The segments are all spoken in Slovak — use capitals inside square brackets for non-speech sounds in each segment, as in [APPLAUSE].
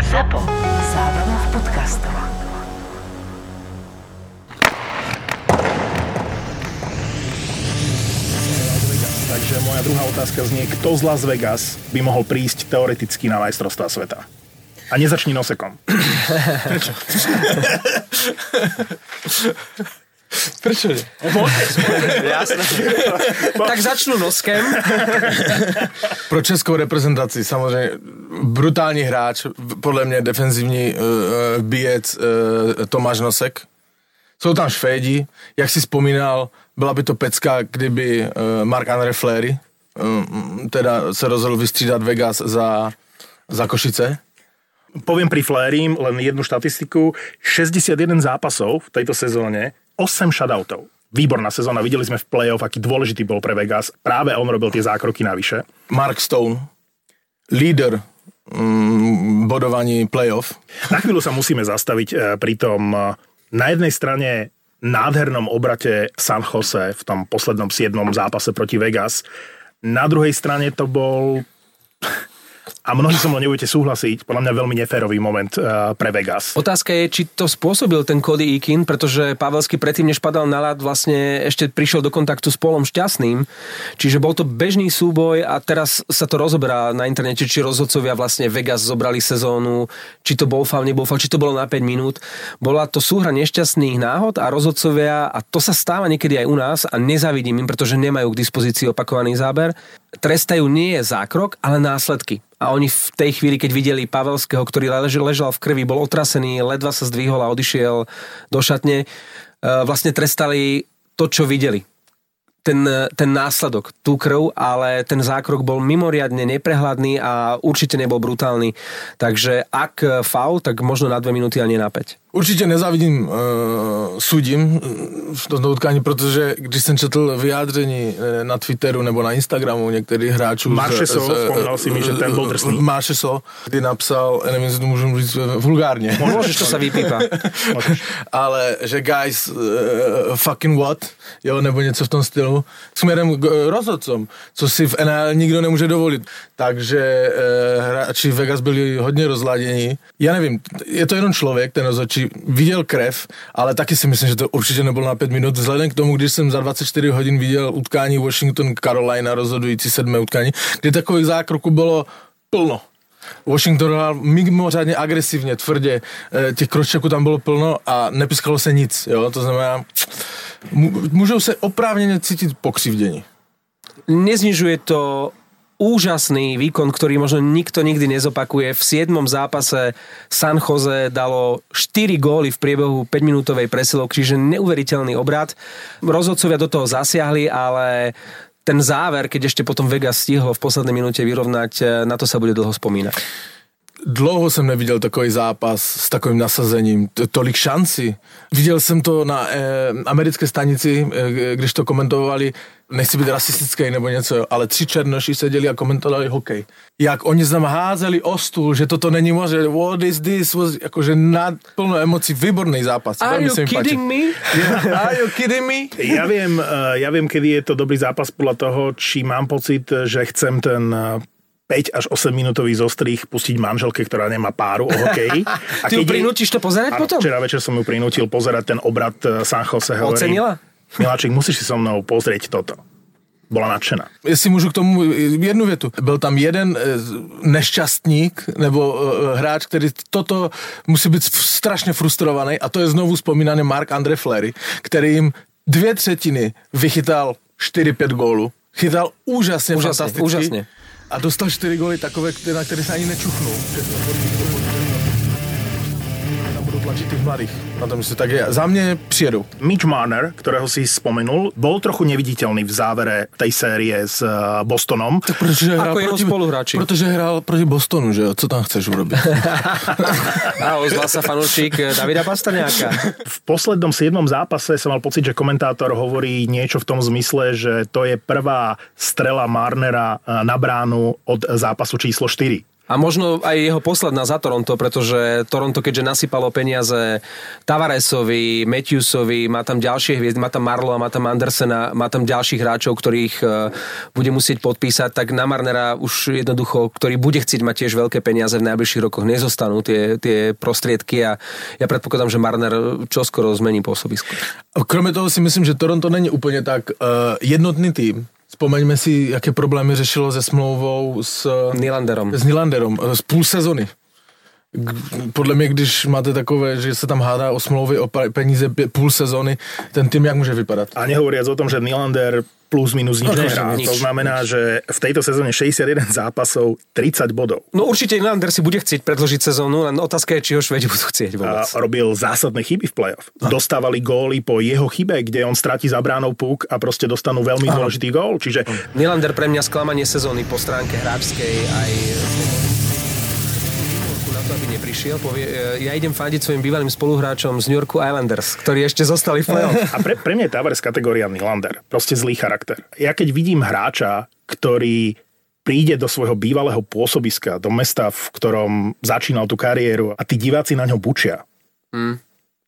ZAPO. Zábrná v podcastov. Takže moja druhá otázka znie, kto z Las Vegas by mohol prísť teoreticky na majstrovstvá sveta? A nezačni nosekom. [LAUGHS] [LAUGHS] Prečo nie? Jasné. tak začnú noskem. Pro českou reprezentaci samozřejmě brutální hráč, podle mě defenzivní uh, bijec uh, Tomáš Nosek. Jsou tam Švédi, jak si vzpomínal, byla by to pecka, kdyby uh, Mark Andre Fleury um, teda se rozhodl vystřídat Vegas za, za Košice. Poviem pri Flérim len jednu štatistiku. 61 zápasov v tejto sezóne, 8 shutoutov. Výborná sezóna, videli sme v play-off, aký dôležitý bol pre Vegas. Práve on robil tie zákroky navyše. Mark Stone, líder um, bodovaní playoff. Na chvíľu sa musíme zastaviť e, pri tom e, na jednej strane nádhernom obrate San Jose v tom poslednom 7. zápase proti Vegas. Na druhej strane to bol a mnohí so mnou nebudete súhlasiť, podľa mňa veľmi neférový moment uh, pre Vegas. Otázka je, či to spôsobil ten Cody Ikin, pretože Pavelsky predtým, než padal na ľad, vlastne ešte prišiel do kontaktu s Polom Šťastným. Čiže bol to bežný súboj a teraz sa to rozoberá na internete, či rozhodcovia vlastne Vegas zobrali sezónu, či to bol faul, nebol faul, či to bolo na 5 minút. Bola to súhra nešťastných náhod a rozhodcovia, a to sa stáva niekedy aj u nás a nezavidím im, pretože nemajú k dispozícii opakovaný záber, trestajú nie zákrok, ale následky. A oni v tej chvíli, keď videli Pavelského, ktorý ležal, ležal v krvi, bol otrasený, ledva sa zdvihol a odišiel do šatne, e, vlastne trestali to, čo videli ten, ten následok, tú krv, ale ten zákrok bol mimoriadne neprehľadný a určite nebol brutálny. Takže ak faul, tak možno na dve minúty a nie na 5. Určitě nezávidím uh, sudím v tomto utkání, protože když jsem četl vyjádření na Twitteru nebo na Instagramu některých hráčů... Maršeso, vzpomínal si mi, že ten byl drsný. Maršeso, kdy napsal, nevím, jestli to můžu říct vulgárně. Můžeš, to se vypípa. [LAUGHS] Ale že guys, uh, fucking what, jo, nebo něco v tom stylu, směrem k rozhodcům, co si v NHL nikdo nemůže dovolit. Takže uh, hráči Vegas byli hodně rozladění. Já nevím, je to jenom člověk, ten rozhodčí, viděl krev, ale taky si myslím, že to určitě nebylo na 5 minut. Vzhledem k tomu, když jsem za 24 hodin viděl utkání Washington-Carolina, rozhodující sedmé utkání, kdy takových zákroků bylo plno. Washington hrál mimořádně agresivně, tvrdě, eh, těch kročeků tam bylo plno a nepiskalo se nic, jo? to znamená, můžou se oprávněně cítit pokřivdění. Neznižuje to úžasný výkon, ktorý možno nikto nikdy nezopakuje. V 7. zápase San Jose dalo 4 góly v priebehu 5-minútovej presilovky, čiže neuveriteľný obrad. Rozhodcovia do toho zasiahli, ale ten záver, keď ešte potom Vegas stihlo v poslednej minúte vyrovnať, na to sa bude dlho spomínať dlouho jsem neviděl takový zápas s takovým nasazením, tolik šancí. Viděl jsem to na eh, americké stanici, eh, když to komentovali, nechci být rasistický nebo něco, ale tři černoši seděli a komentovali hokej. Jak oni znám házeli o stůl, že toto není možné, what is this, was, jakože na plno emocí, výborný zápas. Are you kidding me? Yeah, are you kidding me? [LAUGHS] Ja viem, eh, ja viem, kedy je to dobrý zápas podľa toho, či mám pocit, že chcem ten eh, 5 až 8 minútový zostrih pustiť manželke, ktorá nemá páru o hokeji. [LAUGHS] A Ty ju prinútiš to pozerať áno, potom? Včera večer som ju prinútil pozerať ten obrad eh, San Jose. Hovorí, Ocenila? Miláčik, musíš si so mnou pozrieť toto bola nadšená. Jestli můžu k tomu jednu větu. Byl tam jeden eh, nešťastník nebo eh, hráč, který toto musí být strašně frustrovaný a to je znovu vzpomínaný Mark Andre Flery, který jim dvě třetiny vychytal 4-5 gólů. Chytal úžasně, úžasně fantasticky. Úžasně a dostal 4 góly takové, na které se ani nečuchnou. Tlačit těch mladých. Na tom si tak je. Za mě přijedou. Mitch Marner, ktorého si spomenul, bol trochu neviditeľný v závere tej série s eh, Bostonom. Tak protože hrál Ako jeho proti, spoluhráči. Protože hrál proti Bostonu, že jo? Co tam chceš urobiť? [LAUGHS] a ozval sa fanúšik Davida Pastrňáka. V poslednom 7. zápase som mal pocit, že komentátor hovorí niečo v tom zmysle, že to je prvá strela Marnera eh, na bránu od zápasu číslo 4. A možno aj jeho posledná za Toronto, pretože Toronto, keďže nasypalo peniaze Tavaresovi, Matthewsovi, má tam ďalšie hviezdy, má tam Marloa, má tam Andersena, má tam ďalších hráčov, ktorých e, bude musieť podpísať, tak na Marnera už jednoducho, ktorý bude chcieť mať tiež veľké peniaze v najbližších rokoch, nezostanú tie, tie prostriedky a ja predpokladám, že Marner čoskoro zmení pôsobisko. Kromě toho si myslím, že Toronto není úplně tak uh, jednotný tým. Vzpomeňme si, jaké problémy řešilo se smlouvou s, Nylanderom. s Nylanderom eh, z půl sezony. Podle mě, když máte takové, že se tam hádá o smlouvy, o peníze půl sezony, ten tým jak může vypadat? A nehovoriac o tom, že Nylander plus minus nič No, nehrá. nič. To znamená, že v tejto sezóne 61 zápasov, 30 bodov. No určite Nylander si bude chcieť predložiť sezónu, len otázka je, či ho Švedi budú chcieť vôbec. A robil zásadné chyby v play-off. Dostávali góly po jeho chybe, kde on stratí za bránou puk a proste dostanú veľmi dôležitý gól. Čiže Nylander pre mňa sklamanie sezóny po stránke hráčskej aj neprišiel, povie, e, ja idem fandiť svojim bývalým spoluhráčom z New Yorku Islanders, ktorí ešte zostali v play-off. A pre, pre mňa je Tavares kategória Nylander. Proste zlý charakter. Ja keď vidím hráča, ktorý príde do svojho bývalého pôsobiska, do mesta, v ktorom začínal tú kariéru a tí diváci na ňo bučia.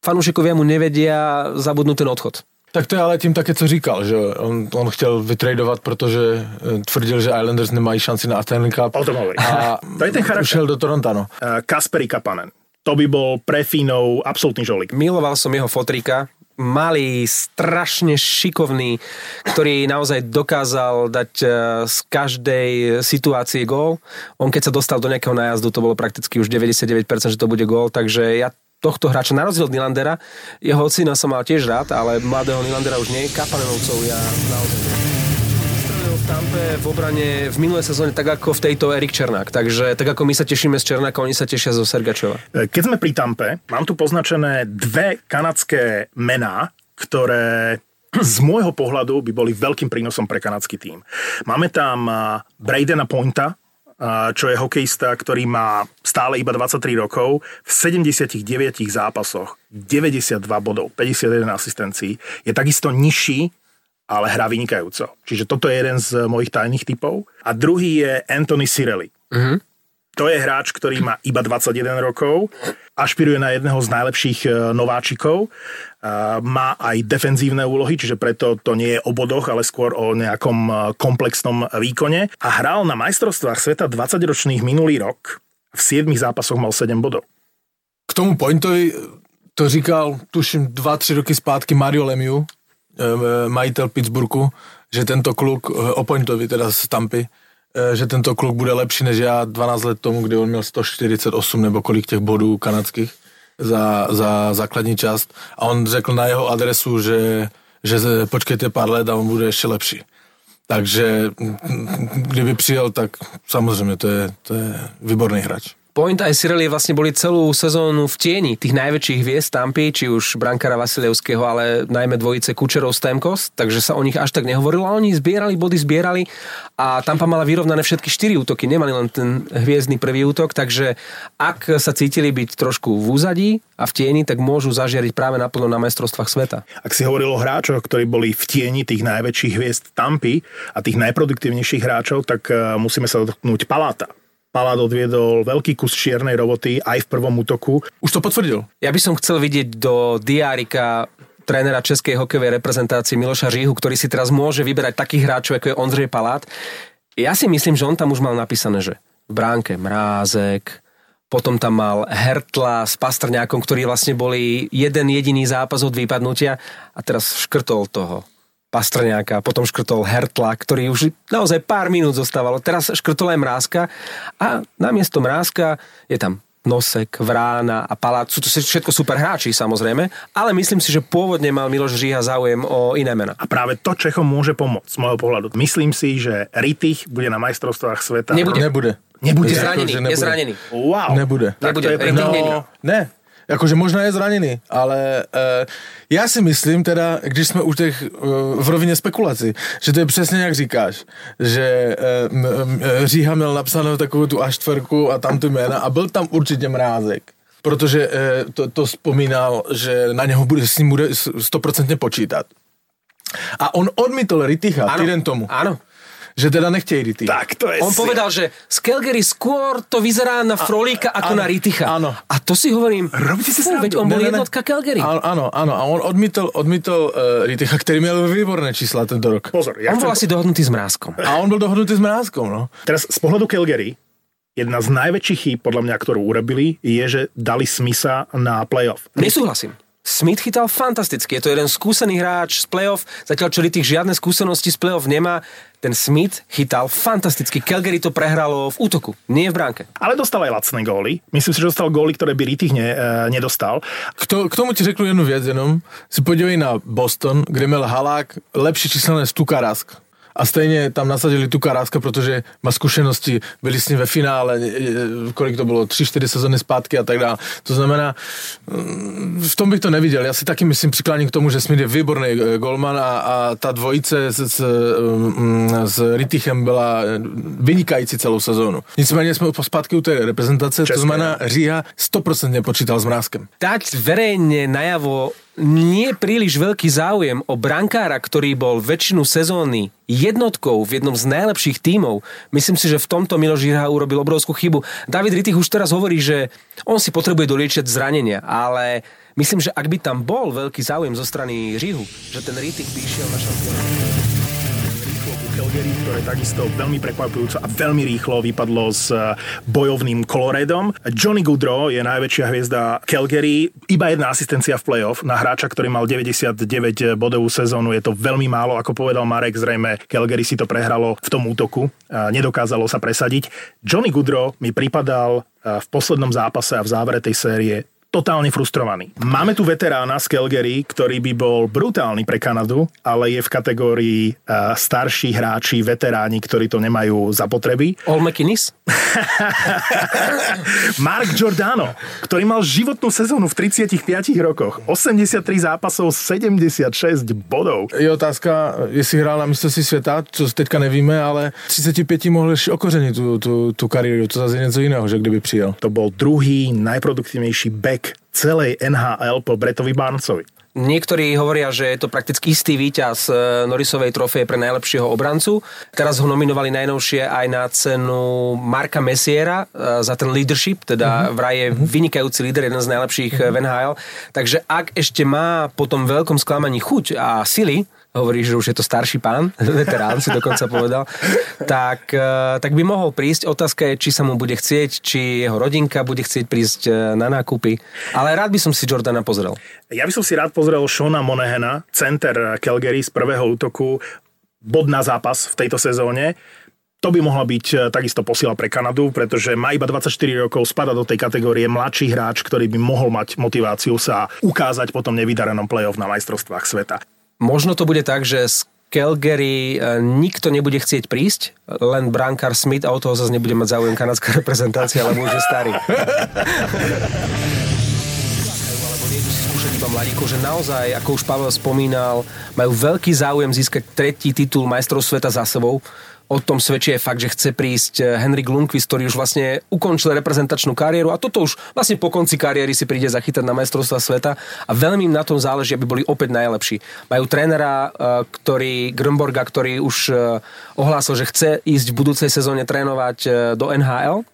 Fanúšikovia mu nevedia zabudnúť ten odchod. Tak to je ale tím také, co říkal, že on, on chtěl vytradovat, protože eh, tvrdil, že Islanders nemají šanci na Stanley Cup. O tom hovorím. A [LAUGHS] To je ten charakter. ušel do Toronto, no. Uh, Kasperi Kapanen. To by bol pre Fínov absolútny žolík. Miloval som jeho fotrika, malý, strašne šikovný, ktorý naozaj dokázal dať e, z každej situácie gól. On keď sa dostal do nejakého nájazdu, to bolo prakticky už 99%, že to bude gól, takže ja tohto hráča, na rozdiel od Nylandera, jeho syna som mal tiež rád, ale mladého Nylandera už nie. Kapanenovcov ja naozaj v Tampe v obrane v minulej sezóne tak ako v tejto Erik Černák. Takže tak ako my sa tešíme z Černáka, oni sa tešia zo Sergačova. E, Keď sme pri Tampe, mám tu poznačené dve kanadské mená, ktoré [CLEARS THROAT] z môjho pohľadu by boli veľkým prínosom pre kanadský tým. Máme tam Bradena Pointa, čo je hokejista, ktorý má stále iba 23 rokov, v 79 zápasoch 92 bodov, 51 asistencií, je takisto nižší ale hrá vynikajúco. Čiže toto je jeden z mojich tajných typov. A druhý je Anthony Cirelli. To je hráč, ktorý má iba 21 rokov, ašpiruje na jedného z najlepších e, nováčikov, a má aj defenzívne úlohy, čiže preto to nie je o bodoch, ale skôr o nejakom e, komplexnom výkone. A hral na majstrovstvách sveta 20-ročných minulý rok. V 7 zápasoch mal 7 bodov. K tomu Pointovi to říkal, tuším, dva, tři roky zpátky Mario Lemieux, eh, majitel Pittsburghu, že tento kluk, o Pointovi teda z Tampy, že tento kluk bude lepší než já 12 let tomu, kdy on měl 148 nebo kolik těch bodů kanadských za, za základní část. A on řekl na jeho adresu, že, že počkejte pár let a on bude ještě lepší. Takže kdyby přijel, tak samozřejmě to je, to je výborný hráč. Point aj Cirelli vlastne boli celú sezónu v tieni tých najväčších hviezd Tampy, či už Brankara Vasilevského, ale najmä dvojice Kučerov Stemkos, takže sa o nich až tak nehovorilo, ale oni zbierali body, zbierali a Tampa mala vyrovnané všetky štyri útoky, nemali len ten hviezdny prvý útok, takže ak sa cítili byť trošku v úzadí a v tieni, tak môžu zažiariť práve naplno na majstrovstvách sveta. Ak si hovoril o hráčoch, ktorí boli v tieni tých najväčších hviezd Tampy a tých najproduktívnejších hráčov, tak eh, musíme sa dotknúť Paláta. Palát odviedol veľký kus čiernej roboty aj v prvom útoku. Už to potvrdil. Ja by som chcel vidieť do diárika trénera Českej hokejovej reprezentácie Miloša Žíhu, ktorý si teraz môže vyberať takých hráčov, ako je Ondřej Palát. Ja si myslím, že on tam už mal napísané, že v bránke Mrázek, potom tam mal Hertla s Pastrňákom, ktorí vlastne boli jeden jediný zápas od vypadnutia a teraz škrtol toho Pastrňáka, potom škrtol Hertla, ktorý už naozaj pár minút zostávalo. Teraz škrtol aj Mrázka a namiesto Mrázka je tam Nosek, Vrána a Palác. Sú to všetko super hráči samozrejme, ale myslím si, že pôvodne mal Miloš Žíha záujem o iné mená. A práve to Čechom môže pomôcť z môjho pohľadu. Myslím si, že Ritich bude na majstrovstvách sveta. Nebude. Nebude. Nebude. Je zranený, je zranený. Wow. Nebude. Tak Nebude. to je pre není. Ne, jakože možná je zraněný, ale uh, já si myslím teda, když jsme u těch uh, v rovině spekulací, že to je přesně jak říkáš, že m, m, Říha měl napsanou takovou tu aštverku a tam ty jména a byl tam určitě mrázek. Protože uh, to, to vzpomínal, že na něho bude, s ním bude stoprocentně počítat. A on odmítl Riticha týden tomu. Áno. Že teda nechtějí Rity. Tak, to je On si- povedal, že z Calgary skôr to vyzerá na Frolíka ako áno, na Riticha. áno. A to si hovorím, Robíte si fú, srandu. veď on bol Ne, ne, ne. jednotka Calgary. Ano, ano, ano. A on odmítl, odmítl uh, Riticha, který měl výborné čísla tento rok. Pozor, ja on bol chcem... asi dohodnutý s Mrázkom. A on byl dohodnutý s Mrázkou, no. Teraz z pohľadu Calgary, jedna z najväčších chýb, podľa mňa, ktorú urobili, je, že dali Smitha na playoff. Nesúhlasím. Smith chytal fantasticky. Je to jeden skúsený hráč z playoff, zatiaľ čo Rittich žiadne skúsenosti z playoff nemá. Ten Smith chytal fantasticky. Calgary to prehralo v útoku, nie v bránke. Ale dostal aj lacné góly. Myslím si, že dostal góly, ktoré by Rittich ne, e, nedostal. K, to, k tomu ti řeknu jednu věc jenom. Si podívej na Boston, kde měl Halák lepší čísla než Tuka Rask. A stejně tam nasadili Tuka Raska, protože má zkušenosti, byli s ním ve finále, e, e, kolik to bylo, 3-4 sezony zpátky a tak dále. To znamená, mm, v tom bych to neviděl. Já si taky myslím, přikláním k tomu, že Smith je výborný e, golman a, a ta dvojice s, s, mm, s Rittichem byla vynikající celou sezónu. Nicméně jsme zpátky u té reprezentace, České. to znamená, Říha 100% počítal s Mrázkem. Dať verejne najavo nie príliš veľký záujem o brankára, ktorý bol väčšinu sezóny jednotkou v jednom z najlepších tímov. Myslím si, že v tomto Miloš Žirha urobil obrovskú chybu. David Rittich už teraz hovorí, že on si potrebuje doliečiť zranenia, ale myslím, že ak by tam bol veľký záujem zo strany Žihu, že ten Rittich by išiel na šampióna. Calgary, ktoré takisto veľmi prekvapujúco a veľmi rýchlo vypadlo s eh, bojovným Coloredom. Johnny Goodrow je najväčšia hviezda Calgary, iba jedna asistencia v playoff na hráča, ktorý mal 99 bodovú sezónu. Je to veľmi málo, ako povedal Marek, zrejme Calgary si to prehralo v tom útoku, a nedokázalo sa presadiť. Johnny Goodrow mi pripadal eh, v poslednom zápase a v závere tej série totálne frustrovaný. Máme tu veterána z Calgary, ktorý by bol brutálny pre Kanadu, ale je v kategórii uh, starší hráči, veteráni, ktorí to nemajú zapotreby. All McInnes? [LAUGHS] Mark Giordano, ktorý mal životnú sezónu v 35 rokoch. 83 zápasov, 76 bodov. Je otázka, jestli hrál na mistrovství světa, co teďka nevíme, ale 35 mohl ještě okořenit tu, tu, tu kariéru, to zase je něco jiného, že kdyby přijel. To bol druhý najproduktívnejší back celej NHL po Bretovi Barnesovi. Niektorí hovoria, že je to prakticky istý víťaz e, Norrisovej trofeje pre najlepšieho obrancu. Teraz ho nominovali najnovšie aj na cenu Marka Messiera e, za ten leadership, teda uh-huh. vraj je vynikajúci líder, jeden z najlepších uh-huh. v NHL. Takže ak ešte má po tom veľkom sklamaní chuť a sily, hovorí, že už je to starší pán, [LAUGHS] veterán si dokonca povedal, tak, e, tak by mohol prísť. Otázka je, či sa mu bude chcieť, či jeho rodinka bude chcieť prísť e, na nákupy. Ale rád by som si Jordana pozrel. Ja by som si rád pozrel Shona Monehena, center Calgary z prvého útoku, bod na zápas v tejto sezóne. To by mohla byť e, takisto posila pre Kanadu, pretože má iba 24 rokov, spada do tej kategórie mladší hráč, ktorý by mohol mať motiváciu sa ukázať po tom nevydarenom play-off na majstrovstvách sveta. Možno to bude tak, že z Calgary e, nikto nebude chcieť prísť, len brankár Smith a o toho zase nebude mať záujem kanadská reprezentácia, lebo už je starý. Iba mladíkov, že naozaj, ako už Pavel spomínal, majú veľký záujem získať tretí titul majstrov sveta za sebou. O tom svedčí aj fakt, že chce prísť eh, Henrik Lundqvist, ktorý už vlastne ukončil reprezentačnú kariéru a toto už vlastne po konci kariéry si príde zachytať na majstrovstva sveta a veľmi im na tom záleží, aby boli opäť najlepší. Majú trénera, eh, ktorý, Grönborga, ktorý už eh, ohlásil, že chce ísť v budúcej sezóne trénovať do NHL.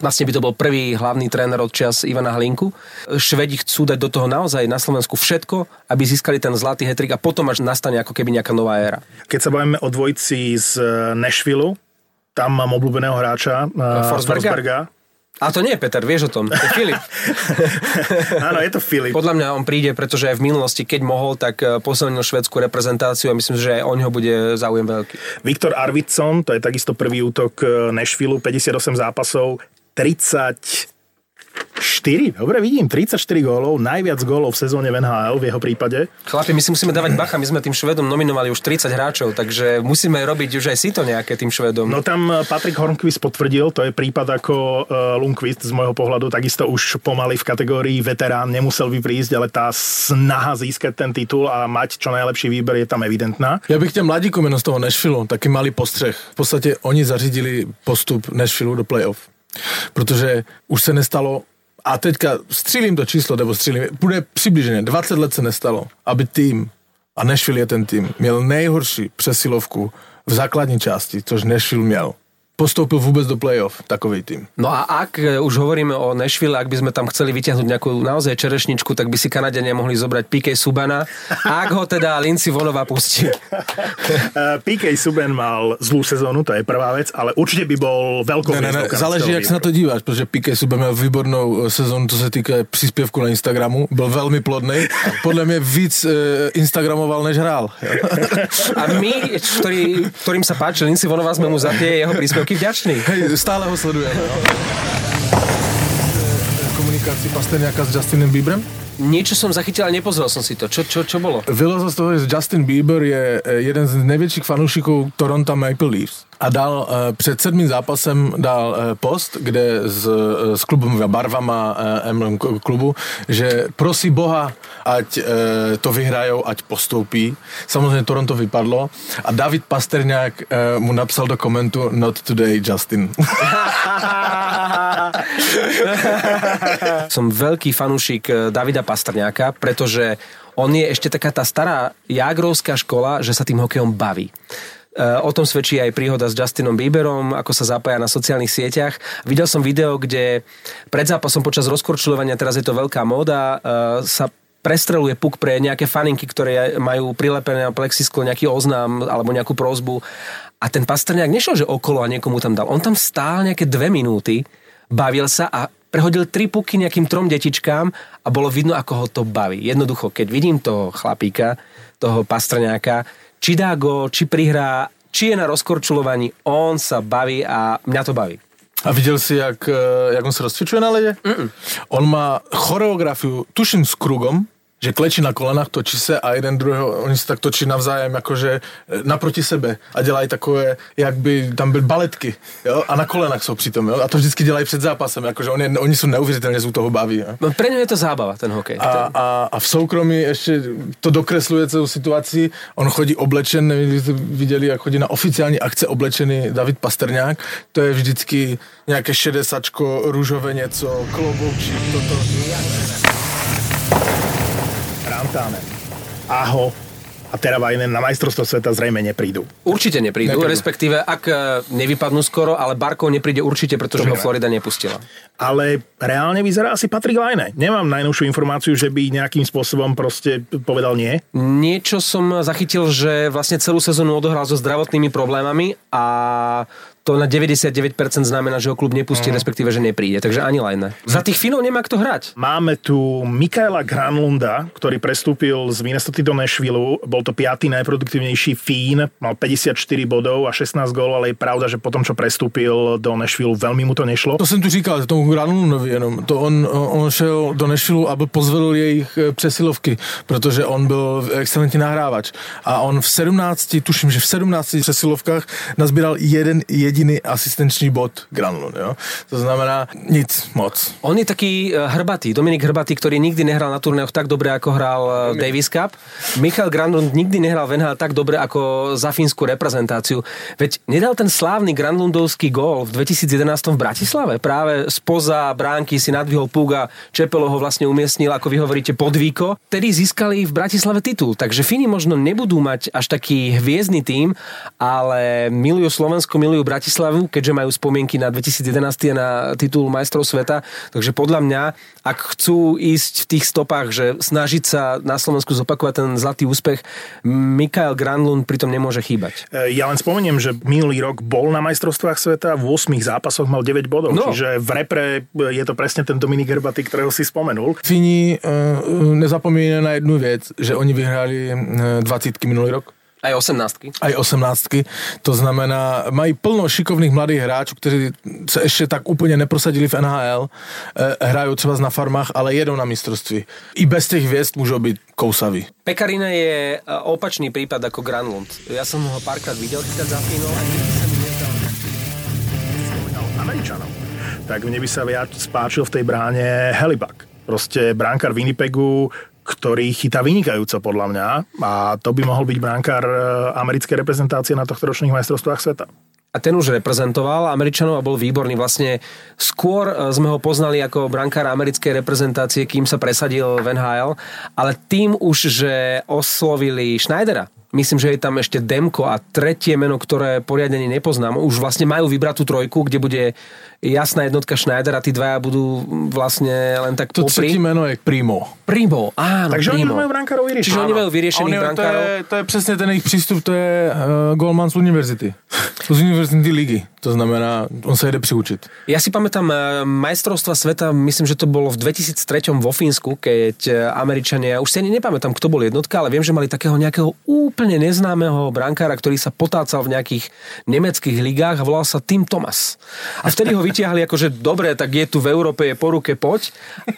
Vlastne by to bol prvý hlavný tréner od čas Ivana Hlinku. Švedi chcú dať do toho naozaj na Slovensku všetko, aby získali ten zlatý hetrik a potom až nastane ako keby nejaká nová éra. Keď sa bavíme o dvojici z Nashville, tam mám obľúbeného hráča uh, Forsberga? Forsberga. A to nie je Peter, vieš o tom. To je Filip. [LAUGHS] Áno, je to Filip. Podľa mňa on príde, pretože aj v minulosti, keď mohol, tak eh, posilnil švedskú reprezentáciu a myslím, že aj o ňo bude záujem veľký. Viktor Arvidsson, to je takisto prvý útok eh, Nashville, 58 zápasov, 34, dobre vidím, 34 gólov, najviac gólov v sezóne v NHL v jeho prípade. Chlapi, my si musíme dávať bacha, my sme tým Švedom nominovali už 30 hráčov, takže musíme robiť už aj si to nejaké tým Švedom. No tam eh, Patrick Hornquist potvrdil, to je prípad ako uh, Lundqvist z môjho pohľadu, takisto už pomaly v kategórii veterán nemusel by prísť, ale tá snaha získať ten titul a mať čo najlepší výber je tam evidentná. Já bych těm mladíkům jenom z toho Nashville taky malý postřeh. V podstatě oni zařídili postup Nashville do playoff. Protože už se nestalo, a teďka střílím to číslo, nebo střílím, bude přibliženě, 20 let se nestalo, aby tým a Nashville je ten tým, měl nejhorší přesilovku v základní části, což Nashville měl. Postoupil vůbec do playoff, takový tým. No a ak e, už hovoríme o Nashville, ak by sme tam chceli vyťahnuť nejakú naozaj čerešničku, tak by si Kanadenia mohli zobrať PK Subana, ak ho teda Lindsay Vonova pustí. Eh, PK Subban mal zlú sezónu, to je prvá vec, ale určite by bol veľkou Ne, ne, ne, záleží, jak se na to díváš, protože Piqué Subban měl výbornou eh, sezónu, co se týká příspěvku na Instagramu, byl velmi plodný. Podle mě víc Instagramoval, než hrál. A my, ktorý, ktorým sa páči Lindsay Vonova, sme mu za tie jeho príspevky vďační. Hej, stále ho sledujeme. No. Komunikácii Pasterňáka s Justinem Bieberem? Niečo som zachytil, ale nepozrel som si to. Čo, čo, čo bolo? Vylezl z toho, že Justin Bieber je eh, jeden z největších fanoušiků Toronto Maple Leafs a dal eh, před sedmým zápasem dal eh, post, kde s, s klubovými barvama emblem klubu, že prosí Boha, ať to vyhrajou, ať postoupí. Samozřejmě Toronto vypadlo a David Pasterňák mu napsal do komentu Not today, Justin. [LAUGHS] [LAUGHS] Som veľký fanúšik Davida Pastrňáka, pretože on je ešte taká tá stará jágrovská škola, že sa tým hokejom baví. E, O tom svedčí aj príhoda s Justinom Bieberom, ako sa zapája na sociálnych sieťach. Videl som video, kde pred zápasom počas rozkorčulovania, teraz je to veľká móda, e, sa prestreluje puk pre nejaké faninky, ktoré majú prilepené na plexisklo nejaký oznám alebo nejakú prozbu. A ten Pastrňák nešiel, že okolo a niekomu tam dal. On tam stál nejaké dve minúty, bavil sa a prehodil tri puky nejakým trom detičkám a bolo vidno, ako ho to baví. Jednoducho, keď vidím toho chlapíka, toho Pastrňáka, či dá go, či prihrá, či je na rozkorčulovaní, on sa baví a mňa to baví. A viděl jsi, jak, eh, jak on se rozcvičuje na ledě? Mm-mm. On má choreografiu, tuším s krugom, že klečí na kolenách, točí se a jeden druhého, oni se tak točí navzájem jakože eh, naproti sebe a dělají takové, jak by tam byly baletky, jo, a na kolenách jsou přitom, jo, a to vždycky dělají před zápasem, jakože oni, oni jsou neuvěřitelně, jsou toho baví, jo. No, Pre je to zábava, ten hokej. A, a, a v soukromí ještě to dokresluje celou situaci. On chodí oblečen, nevím, jste viděli, jak chodí na oficiální akce oblečený David Pasterňák. To je vždycky nějaké šedesačko, růžové něco, kloboučík, toto. Rantáne, Aho a Teravainen na majstrovstvo sveta zrejme neprídu. Určite neprídu, Neprídu. respektíve ak e, nevypadnú skoro, ale Barkov nepríde určite, pretože ho. Florida nepustila. Ale reálne vyzerá asi Patrick Laine. Nemám najnovšiu informáciu, že by nejakým spôsobom proste povedal nie. Niečo som zachytil, že vlastne celú sezónu odohral so zdravotnými problémami a to na 99% znamená, že ho klub nepustí, respektíve, že nepríde. Takže ani Lajne. Za tých Finov nemá kto hrať. Máme tu Mikaela Granlunda, ktorý prestúpil z Minnesota do Nashville. Bol to piatý najproduktívnejší Fín, mal 54 bodov a 16 gólov, ale je pravda, že potom, čo prestúpil do Nashville, veľmi mu to nešlo. To jsem tu říkal, tomu Granulovi jenom. To on, on šel do Nashville, aby pozvedl jejich eh, přesilovky, protože on byl excelentní nahrávač. A on v 17, tuším, že v 17 přesilovkách nazbíral jeden jediný asistenční bod Granlund. Jo? To znamená nic moc. On je taký e, hrbatý, Dominik Hrbatý, ktorý nikdy nehral na turnéoch tak dobre, ako hral e, Davis Cup. Michal Granlund nikdy nehral v NHL tak dobre, ako za fínsku reprezentáciu. Veď nedal ten slávny Granlundovský gól v 2011 v Bratislave. Práve spoza bránky si nadvihol Puga, Čepelo ho vlastne umiestnil, ako vy hovoríte, podvíko. Tedy získali v Bratislave titul. Takže Fíni možno nebudú mať až taký hviezdny tým, ale milujú Slovensko, milujú Bratislavu, keďže majú spomienky na 2011 a na titul majstrov sveta. Takže podľa mňa, ak chcú ísť v tých stopách, že snažiť sa na Slovensku zopakovať ten zlatý úspech, Mikael Granlund pritom nemôže chýbať. E, Ja len spomeniem, že minulý rok bol na majstrovstvách sveta, v 8 zápasoch mal 9 bodov, No. čiže v repre je to presne ten Dominik Herbaty, ktorého si spomenul. Fini uh, nezapomínají na jednu věc, že oni vyhráli uh, 20 minulý rok. Aj 18 aj 18. To znamená, mají plno šikovných mladých hráčů, kteří se ještě tak úplně neprosadili v NHL, eh, hrajou třeba na farmách, ale jedou na mistrovství. I bez těch hvězd můžou být kousaví. Pekarina je e, opačný prípad ako Granlund. Ja som ho párkrát videl chytať za Fínov a nikdy mi nezdal. Američanov, tak mne by sa viac spáčil v tej bráne Helibak. Proste bránkar Winnipegu, ktorý chytá vynikajúco podľa mňa a to by mohol byť bránkar e, americkej reprezentácie na tohto ročných majstrovstvách sveta. a ten už reprezentoval Američanov a bol výborný. Vlastne skôr e, sme ho poznali ako brankára americkej reprezentácie, kým sa presadil v NHL, ale tým už, že oslovili Schneidera, myslím, že je tam ešte Demko a tretie meno, ktoré poriadne nepoznám, už vlastne majú vybrať tú trojku, kde bude jasná jednotka Schneider a tí dvaja budú vlastne len tak To popri. třetí jméno je Primo. Primo, áno, Takže oni Primo. majú brankárov vyriešených. Čiže oni majú vyriešených oni, to, brankárov. je, to je přesně ten jejich přístup, to je uh, Goldman z univerzity. Z univerzity ligy. To znamená, on se jede přiučit. Ja si pamätám eh, majstrovstva sveta, myslím, že to bolo v 2003 vo Fínsku, keď eh, Američania, už si ani nepamätám, kto bol jednotka, ale viem, že mali takého nejakého úplne neznámeho brankára, ktorý sa potácal v nejakých nemeckých ligách a volal sa Tim Thomas. A vtedy ho vytiahli ako, že dobre, tak je tu v Európe, je po ruke, poď.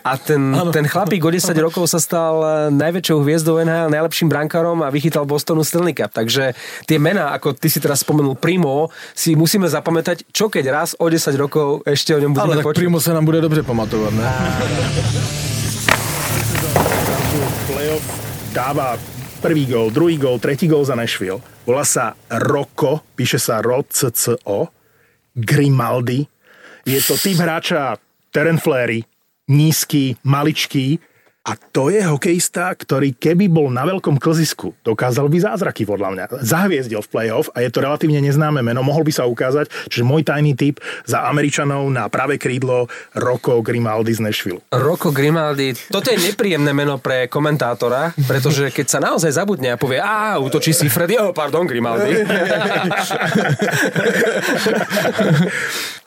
A ten, ten chlapík o 10 rokov sa stal eh, najväčšou hviezdou NHL, najlepším brankárom a vychytal Bostonu Stanley Cup. Takže tie mená, ako ty si teraz spomenul Primo, si musíme zapamätať, čo keď raz o 10 rokov ešte o ňom budeme Ale tak počuť. Primo se nám bude dobře pamatovat, ne? playoff dáva prvý gól, druhý gól, tretí gól za Nashville. Volá sa Roko, píše sa ROCCO, Grimaldi. Je to typ hráča Terren Flery, nízky, maličký, a to je hokejista, ktorý keby bol na veľkom klzisku, dokázal by zázraky podľa mňa. Zahviezdil v playoff a je to relatívne neznáme meno, mohol by sa ukázať, čiže môj tajný tip za Američanov na pravé krídlo Roko Grimaldi z Nashville. Rocco Grimaldi, toto je nepríjemné meno pre komentátora, pretože keď sa naozaj zabudne a povie, a útočí si Freddy, oh, pardon, Grimaldi. [LAUGHS]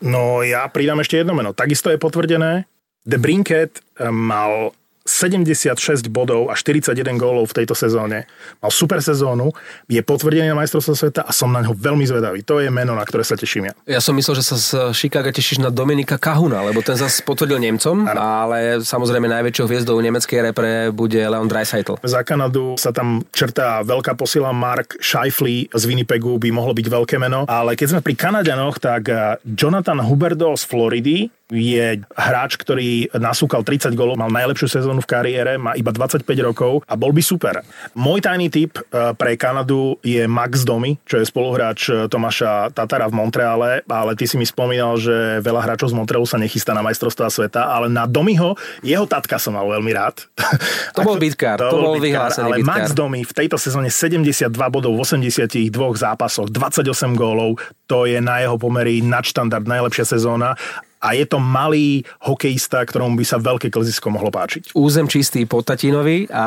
No ja pridám ešte jedno meno. Takisto je potvrdené. The Brinket eh, mal 76 bodov a 41 gólov v tejto sezóne. Mal super sezónu, je potvrdený na majstrovstvo sveta a som na ňo veľmi zvedavý. To je meno, na ktoré sa teším ja. Ja som myslel, že sa z Chicaga tešíš na Dominika Kahuna, lebo ten zase potvrdil Nemcom, ale samozrejme najväčšou hviezdou nemeckej repre bude Leon Dreisaitl. Za Kanadu sa tam črtá veľká posila Mark Scheifele z Winnipegu, by mohlo byť veľké meno. Ale keď sme pri Kanadianoch, tak eh, Jonathan Huberdo z Floridy je hráč, ktorý nasúkal 30 gólov, mal najlepšiu sezónu v kariére, má iba 25 rokov a bol by super. Môj tajný tip eh, pre Kanadu je Max Domi, čo je spoluhráč eh, Tomáša Tatara v Montreale, ale ty si mi spomínal, že veľa hráčov z Montrealu sa nechystá na majstrovstvá sveta, ale na Domiho, jeho tatka som mal veľmi rád. To bol [LAUGHS] bitkár, to bol bitkár, vyhlásený Ale bitkár. Max Domi v tejto sezóne 72 bodov v 82 zápasoch, 28 gólov, to je na jeho pomery nadštandard, najlepšia sezóna a je to malý hokejista, ktorom by sa veľké klzisko mohlo páčiť. Územ čistý po Tatinovi a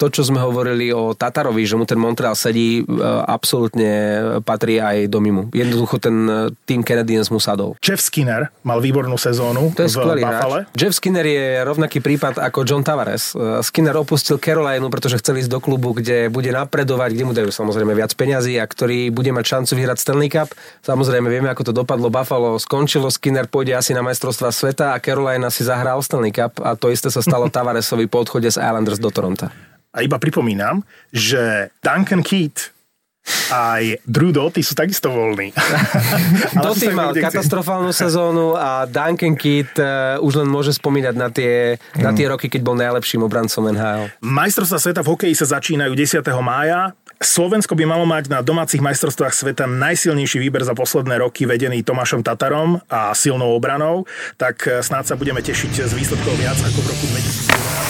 to, čo sme hovorili o Tatarovi, že mu ten Montreal sedí, e, absolútne patrí aj do mimu. Jednoducho ten e, tým Canadiens mu sadol. Jeff Skinner mal výbornú sezónu To je v skvelý Buffale. hráč. Jeff Skinner je rovnaký prípad ako John Tavares. E, Skinner opustil Carolinu, pretože chcel ísť do klubu, kde bude napredovať, kde mu dajú samozrejme viac peňazí a ktorý bude mať šancu vyhrať Stanley Cup. Samozrejme vieme, ako to dopadlo. Buffalo skončilo, Skinner pôjde asi na majstrovstvá sveta a Carolina si zahrá o Stanley Cup a to isté sa stalo [LAUGHS] Tavaresovi po odchode z Islanders do Toronto. A iba pripomínam, že Duncan Keat aj Drew Doughty sú takisto voľní. [LAUGHS] Doty mal katastrofálnu sezónu a Duncan Keat uh, už len môže spomínať na tie, na tie roky, keď bol najlepším obrancom NHL. Majstrovstvá sveta v hokeji sa začínajú 10. mája. Slovensko by malo mať na domácich majstrovstvách sveta najsilnejší výber za posledné roky vedený Tomášom Tatarom a silnou obranou, tak eh, snáď sa budeme tešiť z výsledkov viac ako v roku 2011.